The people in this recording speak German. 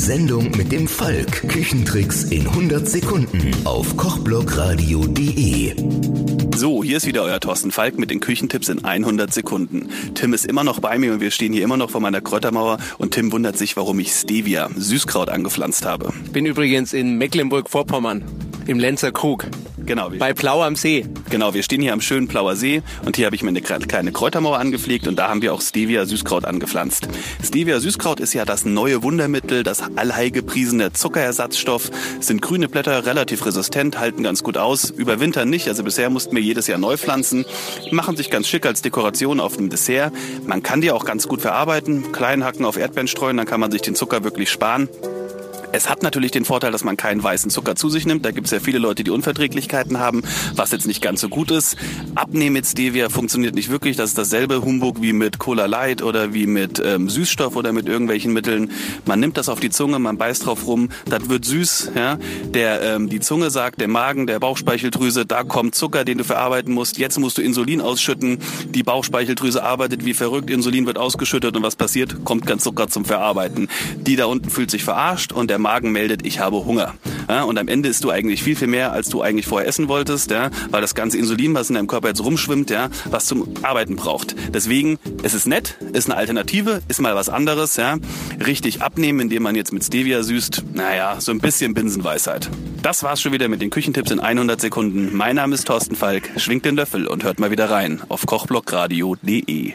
Sendung mit dem Falk. Küchentricks in 100 Sekunden auf kochblogradio.de. So, hier ist wieder euer Thorsten Falk mit den Küchentipps in 100 Sekunden. Tim ist immer noch bei mir und wir stehen hier immer noch vor meiner Kräutermauer und Tim wundert sich, warum ich Stevia, Süßkraut, angepflanzt habe. Bin übrigens in Mecklenburg-Vorpommern im Lenzer Krug. Genau. Bei Plau am See. Genau, wir stehen hier am schönen Plauer See und hier habe ich mir eine kleine Kräutermauer angepflegt und da haben wir auch Stevia Süßkraut angepflanzt. Stevia Süßkraut ist ja das neue Wundermittel, das allheilgepriesene Zuckerersatzstoff, sind grüne Blätter relativ resistent, halten ganz gut aus, überwintern nicht, also bisher mussten wir jedes Jahr neu pflanzen, machen sich ganz schick als Dekoration auf dem Dessert. Man kann die auch ganz gut verarbeiten, klein hacken auf Erdbeeren streuen, dann kann man sich den Zucker wirklich sparen. Es hat natürlich den Vorteil, dass man keinen weißen Zucker zu sich nimmt. Da gibt es ja viele Leute, die Unverträglichkeiten haben, was jetzt nicht ganz so gut ist. Abnehmen mit Stevia funktioniert nicht wirklich. Das ist dasselbe Humbug wie mit Cola Light oder wie mit ähm, Süßstoff oder mit irgendwelchen Mitteln. Man nimmt das auf die Zunge, man beißt drauf rum, das wird süß. Ja? Der, ähm, die Zunge sagt, der Magen, der Bauchspeicheldrüse, da kommt Zucker, den du verarbeiten musst. Jetzt musst du Insulin ausschütten. Die Bauchspeicheldrüse arbeitet wie verrückt. Insulin wird ausgeschüttet und was passiert? Kommt kein Zucker zum Verarbeiten. Die da unten fühlt sich verarscht und der Magen meldet, ich habe Hunger. Ja, und am Ende isst du eigentlich viel, viel mehr, als du eigentlich vorher essen wolltest, ja, weil das ganze Insulin, was in deinem Körper jetzt rumschwimmt, ja, was zum Arbeiten braucht. Deswegen, es ist nett, ist eine Alternative, ist mal was anderes, ja. Richtig abnehmen, indem man jetzt mit Stevia süßt, naja, so ein bisschen Binsenweisheit. Das war's schon wieder mit den Küchentipps in 100 Sekunden. Mein Name ist Thorsten Falk, schwingt den Löffel und hört mal wieder rein auf kochblockradio.de.